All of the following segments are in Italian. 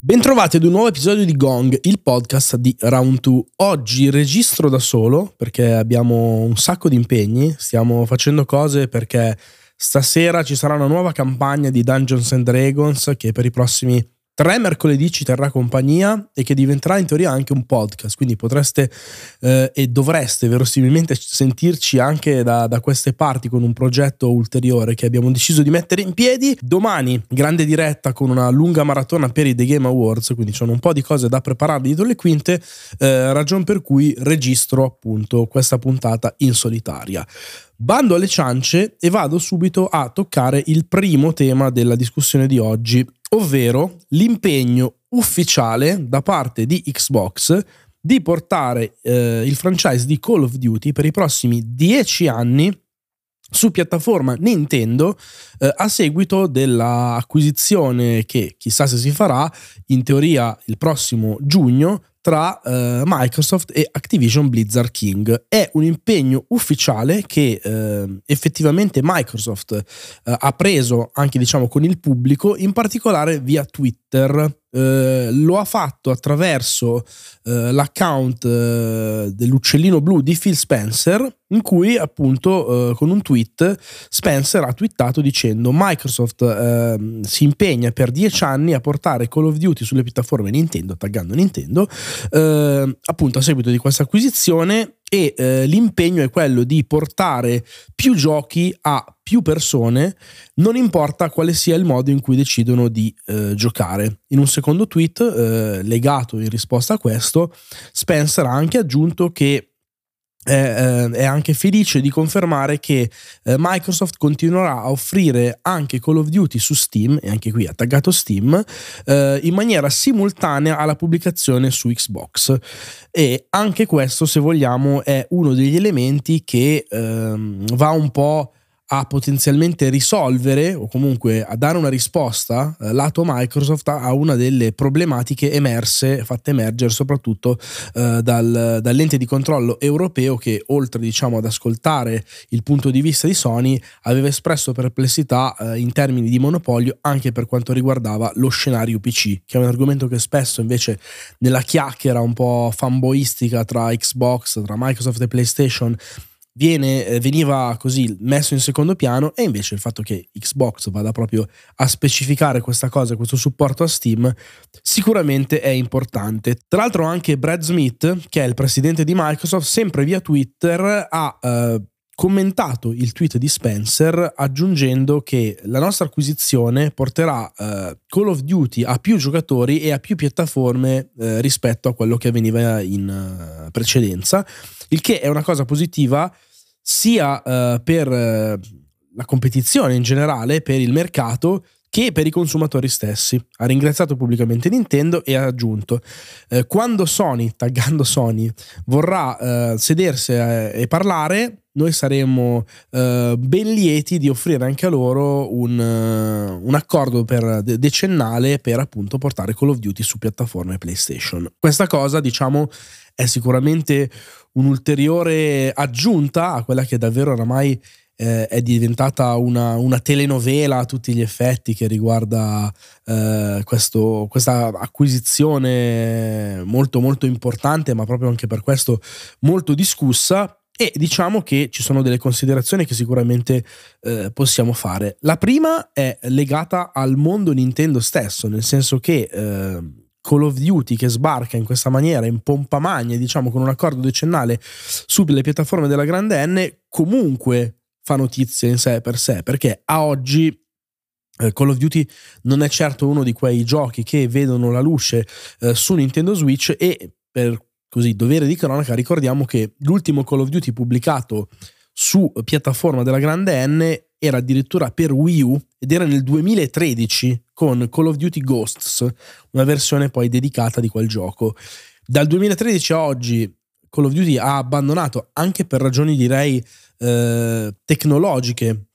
Bentrovati ad un nuovo episodio di Gong, il podcast di Round 2. Oggi registro da solo perché abbiamo un sacco di impegni, stiamo facendo cose perché stasera ci sarà una nuova campagna di Dungeons and Dragons che per i prossimi tre mercoledì ci terrà compagnia e che diventerà in teoria anche un podcast, quindi potreste eh, e dovreste verosimilmente sentirci anche da, da, queste parti con un progetto ulteriore che abbiamo deciso di mettere in piedi. Domani grande diretta con una lunga maratona per i The Game Awards, quindi sono un po' di cose da preparare dietro le quinte, eh, ragion per cui registro appunto questa puntata in solitaria. Bando alle ciance e vado subito a toccare il primo tema della discussione di oggi, ovvero l'impegno ufficiale da parte di Xbox di portare eh, il franchise di Call of Duty per i prossimi dieci anni su piattaforma Nintendo eh, a seguito dell'acquisizione che chissà se si farà in teoria il prossimo giugno tra uh, Microsoft e Activision Blizzard King. È un impegno ufficiale che uh, effettivamente Microsoft uh, ha preso anche diciamo con il pubblico, in particolare via Twitter. Lo ha fatto attraverso l'account dell'uccellino blu di Phil Spencer, in cui appunto con un tweet Spencer ha twittato dicendo Microsoft si impegna per dieci anni a portare Call of Duty sulle piattaforme Nintendo, taggando Nintendo, eh, appunto a seguito di questa acquisizione e eh, l'impegno è quello di portare più giochi a più persone, non importa quale sia il modo in cui decidono di eh, giocare. In un secondo tweet, eh, legato in risposta a questo, Spencer ha anche aggiunto che è anche felice di confermare che eh, Microsoft continuerà a offrire anche Call of Duty su Steam, e anche qui ha taggato Steam, eh, in maniera simultanea alla pubblicazione su Xbox. E anche questo, se vogliamo, è uno degli elementi che ehm, va un po' a potenzialmente risolvere o comunque a dare una risposta eh, lato Microsoft a una delle problematiche emerse, fatte emergere soprattutto eh, dal, dall'ente di controllo europeo che oltre diciamo ad ascoltare il punto di vista di Sony aveva espresso perplessità eh, in termini di monopolio anche per quanto riguardava lo scenario PC, che è un argomento che spesso invece nella chiacchiera un po' fanboistica tra Xbox, tra Microsoft e PlayStation viene, eh, veniva così messo in secondo piano e invece il fatto che Xbox vada proprio a specificare questa cosa, questo supporto a Steam, sicuramente è importante. Tra l'altro anche Brad Smith, che è il presidente di Microsoft, sempre via Twitter ha... Eh, commentato il tweet di Spencer aggiungendo che la nostra acquisizione porterà eh, Call of Duty a più giocatori e a più piattaforme eh, rispetto a quello che avveniva in uh, precedenza, il che è una cosa positiva sia uh, per uh, la competizione in generale, per il mercato, che per i consumatori stessi. Ha ringraziato pubblicamente Nintendo e ha aggiunto: eh, Quando Sony, taggando Sony, vorrà eh, sedersi eh, e parlare, noi saremo eh, ben lieti di offrire anche a loro un, un accordo per de- decennale per appunto portare Call of Duty su piattaforme PlayStation. Questa cosa, diciamo, è sicuramente un'ulteriore aggiunta a quella che davvero oramai eh, è diventata una, una, telenovela a tutti gli effetti che riguarda eh, questo, questa acquisizione molto molto importante, ma proprio anche per questo molto discussa. E diciamo che ci sono delle considerazioni che sicuramente eh, possiamo fare. La prima è legata al mondo Nintendo stesso, nel senso che eh, Call of Duty che sbarca in questa maniera, in pompa magna, diciamo con un accordo decennale sulle piattaforme della grande N, comunque fa notizia in sé per sé, perché a oggi eh, Call of Duty non è certo uno di quei giochi che vedono la luce eh, su Nintendo Switch e per così dovere di cronaca ricordiamo che l'ultimo Call of Duty pubblicato su piattaforma della grande N era addirittura per Wii U ed era nel 2013 con Call of Duty Ghosts, una versione poi dedicata di quel gioco. Dal 2013 a oggi Call of Duty ha abbandonato anche per ragioni direi eh, tecnologiche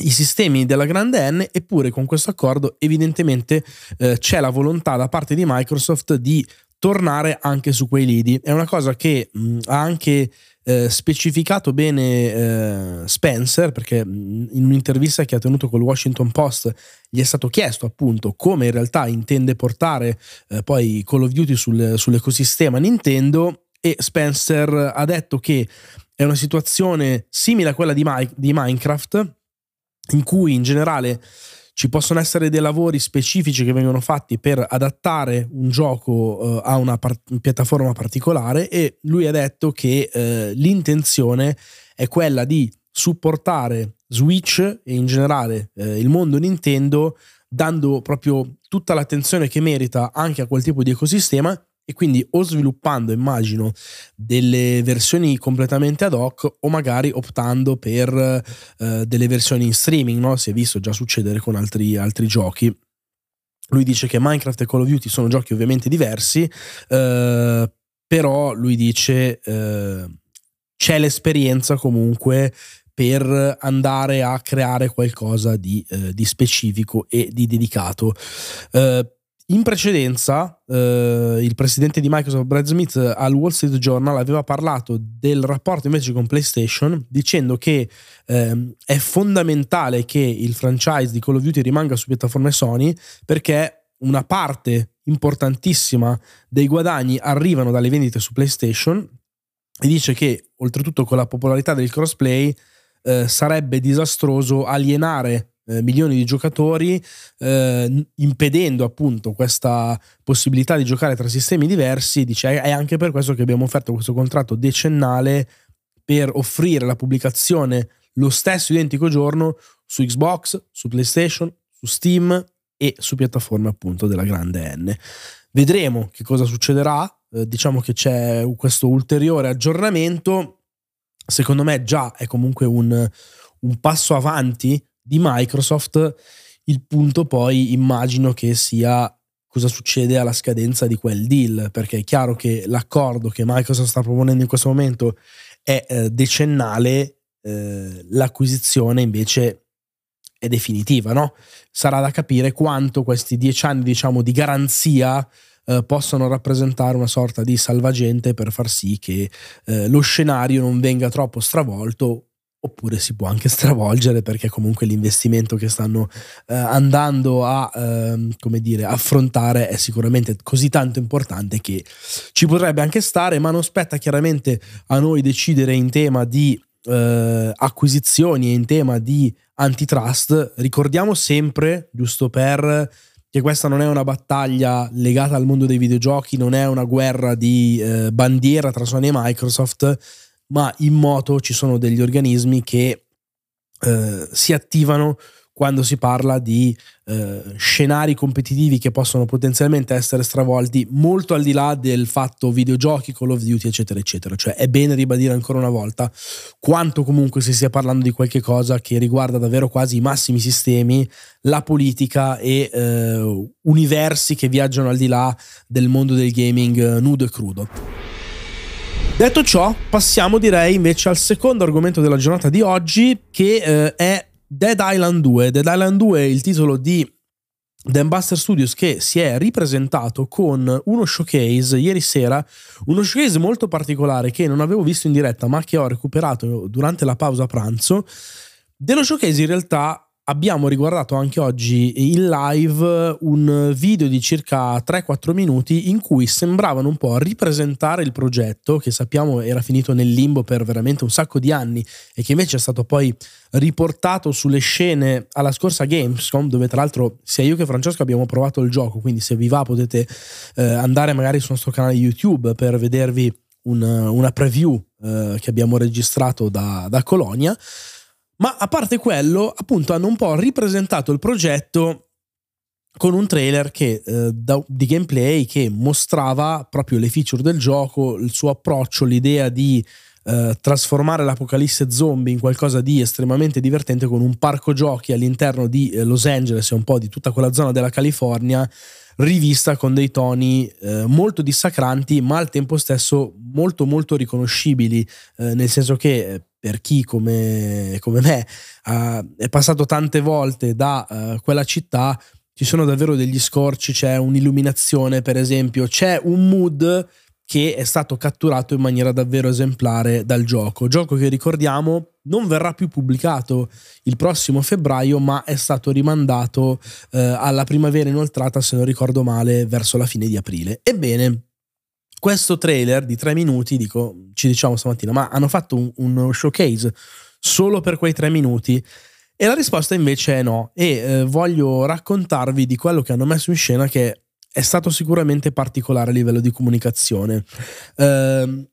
i sistemi della grande N, eppure con questo accordo evidentemente eh, c'è la volontà da parte di Microsoft di tornare anche su quei lidi. È una cosa che mh, ha anche eh, specificato bene eh, Spencer, perché mh, in un'intervista che ha tenuto col Washington Post gli è stato chiesto appunto come in realtà intende portare eh, poi Call of Duty sul, sull'ecosistema Nintendo e Spencer ha detto che è una situazione simile a quella di, My- di Minecraft, in cui in generale ci possono essere dei lavori specifici che vengono fatti per adattare un gioco uh, a una par- piattaforma particolare e lui ha detto che uh, l'intenzione è quella di supportare Switch e in generale uh, il mondo Nintendo dando proprio tutta l'attenzione che merita anche a quel tipo di ecosistema e quindi o sviluppando, immagino, delle versioni completamente ad hoc o magari optando per eh, delle versioni in streaming, no? Si è visto già succedere con altri, altri giochi. Lui dice che Minecraft e Call of Duty sono giochi ovviamente diversi, eh, però lui dice eh, c'è l'esperienza comunque per andare a creare qualcosa di, eh, di specifico e di dedicato. Eh, in precedenza, eh, il presidente di Microsoft, Brad Smith, al Wall Street Journal aveva parlato del rapporto invece con PlayStation, dicendo che eh, è fondamentale che il franchise di Call of Duty rimanga su piattaforme Sony perché una parte importantissima dei guadagni arrivano dalle vendite su PlayStation. E dice che oltretutto con la popolarità del crossplay eh, sarebbe disastroso alienare eh, milioni di giocatori, eh, impedendo appunto questa possibilità di giocare tra sistemi diversi. Dice, è anche per questo che abbiamo offerto questo contratto decennale per offrire la pubblicazione lo stesso identico giorno su Xbox, su PlayStation, su Steam e su piattaforme appunto della grande N. Vedremo che cosa succederà. Eh, diciamo che c'è questo ulteriore aggiornamento. Secondo me già è comunque un, un passo avanti di Microsoft, il punto poi immagino che sia cosa succede alla scadenza di quel deal, perché è chiaro che l'accordo che Microsoft sta proponendo in questo momento è eh, decennale, eh, l'acquisizione invece è definitiva, no? Sarà da capire quanto questi dieci anni, diciamo, di garanzia eh, possano rappresentare una sorta di salvagente per far sì che eh, lo scenario non venga troppo stravolto oppure si può anche stravolgere perché comunque l'investimento che stanno eh, andando a eh, come dire, affrontare è sicuramente così tanto importante che ci potrebbe anche stare, ma non spetta chiaramente a noi decidere in tema di eh, acquisizioni e in tema di antitrust. Ricordiamo sempre, giusto per che questa non è una battaglia legata al mondo dei videogiochi, non è una guerra di eh, bandiera tra Sony e Microsoft, ma in moto ci sono degli organismi che eh, si attivano quando si parla di eh, scenari competitivi che possono potenzialmente essere stravolti molto al di là del fatto videogiochi, Call of Duty, eccetera, eccetera. Cioè è bene ribadire ancora una volta quanto comunque si stia parlando di qualche cosa che riguarda davvero quasi i massimi sistemi, la politica e eh, universi che viaggiano al di là del mondo del gaming eh, nudo e crudo. Detto ciò, passiamo direi invece al secondo argomento della giornata di oggi, che eh, è Dead Island 2. Dead Island 2 è il titolo di The Buster Studios che si è ripresentato con uno showcase ieri sera, uno showcase molto particolare che non avevo visto in diretta ma che ho recuperato durante la pausa pranzo. Dello showcase in realtà abbiamo riguardato anche oggi in live un video di circa 3-4 minuti in cui sembravano un po' ripresentare il progetto che sappiamo era finito nel limbo per veramente un sacco di anni e che invece è stato poi riportato sulle scene alla scorsa Gamescom dove tra l'altro sia io che Francesco abbiamo provato il gioco. Quindi se vi va potete eh, andare magari sul nostro canale YouTube per vedervi un, una preview eh, che abbiamo registrato da, da Colonia ma a parte quello, appunto, hanno un po' ripresentato il progetto con un trailer che, eh, da, di gameplay che mostrava proprio le feature del gioco, il suo approccio, l'idea di eh, trasformare l'apocalisse zombie in qualcosa di estremamente divertente con un parco giochi all'interno di eh, Los Angeles e un po' di tutta quella zona della California rivista con dei toni eh, molto dissacranti ma al tempo stesso molto molto riconoscibili eh, nel senso che per chi come, come me uh, è passato tante volte da uh, quella città, ci sono davvero degli scorci, c'è un'illuminazione per esempio, c'è un mood che è stato catturato in maniera davvero esemplare dal gioco. Gioco che ricordiamo non verrà più pubblicato il prossimo febbraio, ma è stato rimandato eh, alla primavera inoltrata, se non ricordo male, verso la fine di aprile. Ebbene, questo trailer di tre minuti, dico, ci diciamo stamattina, ma hanno fatto un, uno showcase solo per quei tre minuti? E la risposta invece è no. E eh, voglio raccontarvi di quello che hanno messo in scena che è stato sicuramente particolare a livello di comunicazione. Eh,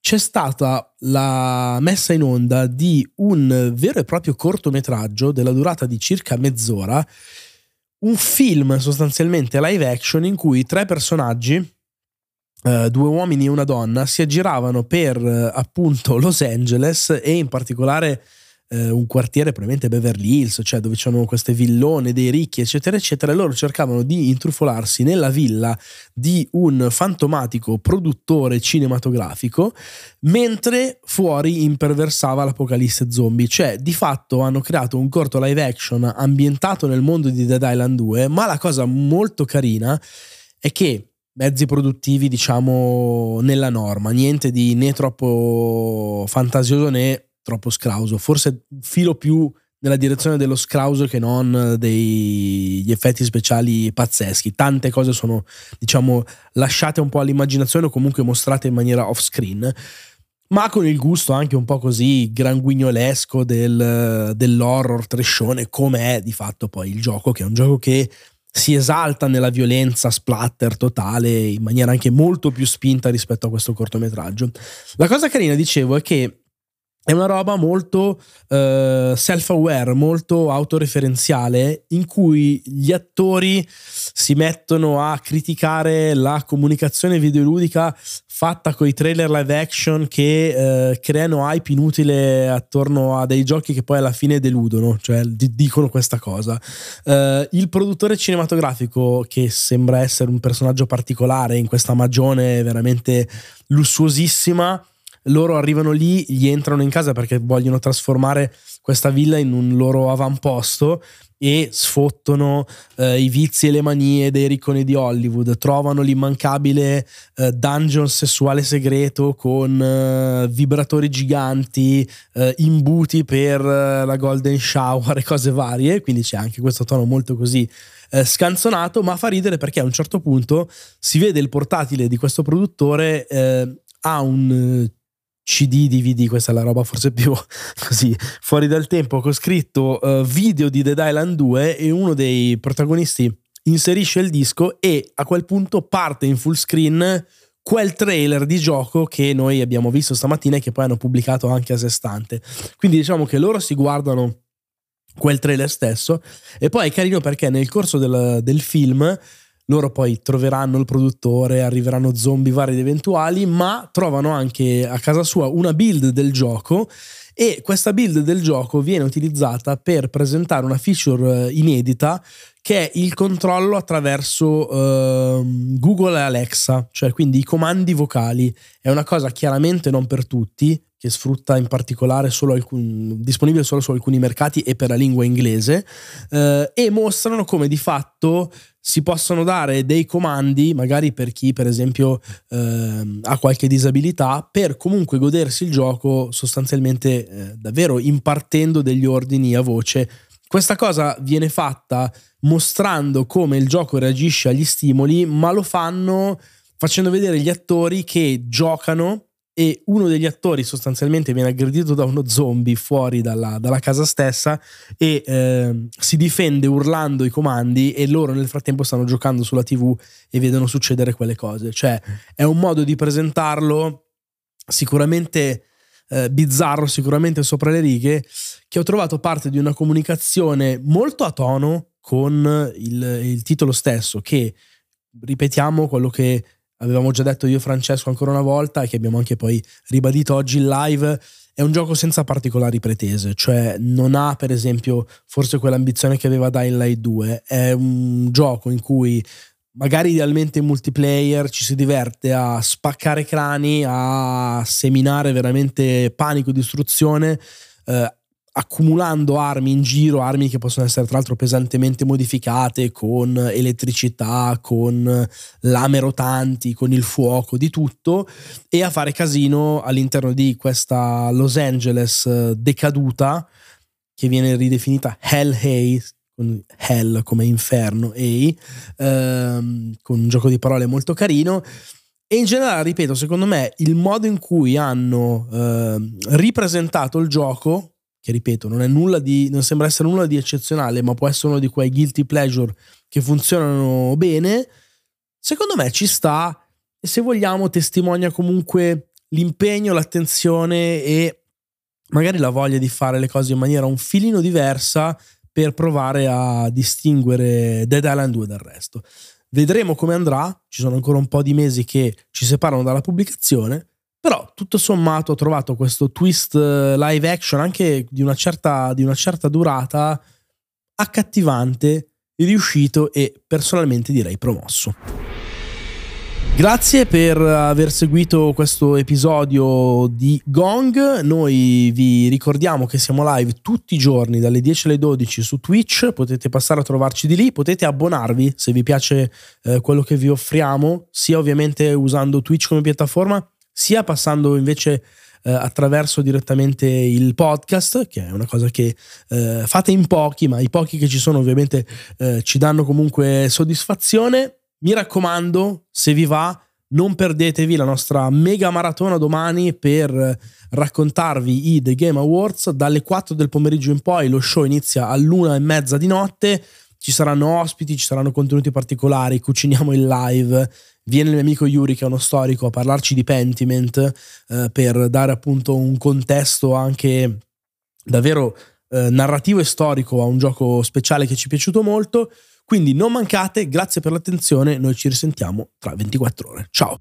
c'è stata la messa in onda di un vero e proprio cortometraggio della durata di circa mezz'ora, un film sostanzialmente live action in cui tre personaggi Uh, due uomini e una donna si aggiravano per uh, appunto Los Angeles e in particolare uh, un quartiere probabilmente Beverly Hills, cioè dove c'erano queste villone dei ricchi eccetera eccetera. E loro cercavano di intrufolarsi nella villa di un fantomatico produttore cinematografico mentre fuori imperversava l'apocalisse zombie, cioè di fatto hanno creato un corto live action ambientato nel mondo di Dead Island 2 ma la cosa molto carina è che mezzi produttivi, diciamo, nella norma, niente di né troppo fantasioso né troppo scrauso, forse filo più nella direzione dello scrauso che non degli effetti speciali pazzeschi. Tante cose sono, diciamo, lasciate un po' all'immaginazione o comunque mostrate in maniera off screen ma con il gusto anche un po' così granguignolesco del, dell'horror trescione, come è di fatto poi il gioco, che è un gioco che si esalta nella violenza splatter totale in maniera anche molto più spinta rispetto a questo cortometraggio. La cosa carina, dicevo, è che è una roba molto uh, self-aware, molto autoreferenziale, in cui gli attori si mettono a criticare la comunicazione videoludica fatta con i trailer live action che uh, creano hype inutile attorno a dei giochi che poi alla fine deludono, cioè d- dicono questa cosa. Uh, il produttore cinematografico, che sembra essere un personaggio particolare in questa magione veramente lussuosissima, loro arrivano lì, gli entrano in casa perché vogliono trasformare questa villa in un loro avamposto e sfottono eh, i vizi e le manie dei ricconi di Hollywood, trovano l'immancabile eh, dungeon sessuale segreto con eh, vibratori giganti, eh, imbuti per eh, la golden shower e cose varie, quindi c'è anche questo tono molto così eh, scanzonato, ma fa ridere perché a un certo punto si vede il portatile di questo produttore ha un CD, DVD, questa è la roba forse più così fuori dal tempo, con scritto uh, video di Dead Island 2 e uno dei protagonisti inserisce il disco e a quel punto parte in full screen quel trailer di gioco che noi abbiamo visto stamattina e che poi hanno pubblicato anche a sé stante. Quindi diciamo che loro si guardano quel trailer stesso e poi è carino perché nel corso del, del film loro poi troveranno il produttore, arriveranno zombie vari ed eventuali, ma trovano anche a casa sua una build del gioco e questa build del gioco viene utilizzata per presentare una feature eh, inedita che è il controllo attraverso uh, Google e Alexa, cioè quindi i comandi vocali. È una cosa chiaramente non per tutti, che sfrutta in particolare solo alcun, disponibile solo su alcuni mercati e per la lingua inglese, uh, e mostrano come di fatto si possono dare dei comandi, magari per chi per esempio eh, ha qualche disabilità, per comunque godersi il gioco sostanzialmente eh, davvero impartendo degli ordini a voce. Questa cosa viene fatta mostrando come il gioco reagisce agli stimoli, ma lo fanno facendo vedere gli attori che giocano e uno degli attori sostanzialmente viene aggredito da uno zombie fuori dalla, dalla casa stessa e eh, si difende urlando i comandi e loro nel frattempo stanno giocando sulla tv e vedono succedere quelle cose. Cioè è un modo di presentarlo sicuramente eh, bizzarro, sicuramente sopra le righe, che ho trovato parte di una comunicazione molto a tono con il, il titolo stesso, che ripetiamo quello che avevamo già detto io e Francesco ancora una volta e che abbiamo anche poi ribadito oggi in live, è un gioco senza particolari pretese, cioè non ha per esempio forse quell'ambizione che aveva Dying Light 2, è un gioco in cui magari idealmente in multiplayer, ci si diverte a spaccare crani, a seminare veramente panico e distruzione, eh, accumulando armi in giro, armi che possono essere tra l'altro pesantemente modificate con elettricità, con lame rotanti, con il fuoco, di tutto, e a fare casino all'interno di questa Los Angeles eh, decaduta che viene ridefinita Hell Haze con Hell come inferno, e ehm, con un gioco di parole molto carino. E in generale, ripeto, secondo me il modo in cui hanno eh, ripresentato il gioco, che ripeto, non, è nulla di, non sembra essere nulla di eccezionale, ma può essere uno di quei guilty pleasure che funzionano bene, secondo me ci sta e se vogliamo testimonia comunque l'impegno, l'attenzione e magari la voglia di fare le cose in maniera un filino diversa per provare a distinguere Dead Island 2 dal resto. Vedremo come andrà, ci sono ancora un po' di mesi che ci separano dalla pubblicazione, però tutto sommato ho trovato questo twist eh, live action anche di una certa, di una certa durata accattivante, riuscito e personalmente direi promosso. Grazie per aver seguito questo episodio di Gong. Noi vi ricordiamo che siamo live tutti i giorni dalle 10 alle 12 su Twitch. Potete passare a trovarci di lì. Potete abbonarvi se vi piace eh, quello che vi offriamo, sia ovviamente usando Twitch come piattaforma, sia passando invece eh, attraverso direttamente il podcast, che è una cosa che eh, fate in pochi, ma i pochi che ci sono ovviamente eh, ci danno comunque soddisfazione. Mi raccomando, se vi va, non perdetevi la nostra mega maratona domani per raccontarvi i The Game Awards. Dalle 4 del pomeriggio in poi lo show inizia all'una e mezza di notte. Ci saranno ospiti, ci saranno contenuti particolari, cuciniamo il live. Viene il mio amico Yuri, che è uno storico, a parlarci di Pentiment eh, per dare appunto un contesto anche davvero eh, narrativo e storico a un gioco speciale che ci è piaciuto molto. Quindi non mancate, grazie per l'attenzione, noi ci risentiamo tra 24 ore. Ciao!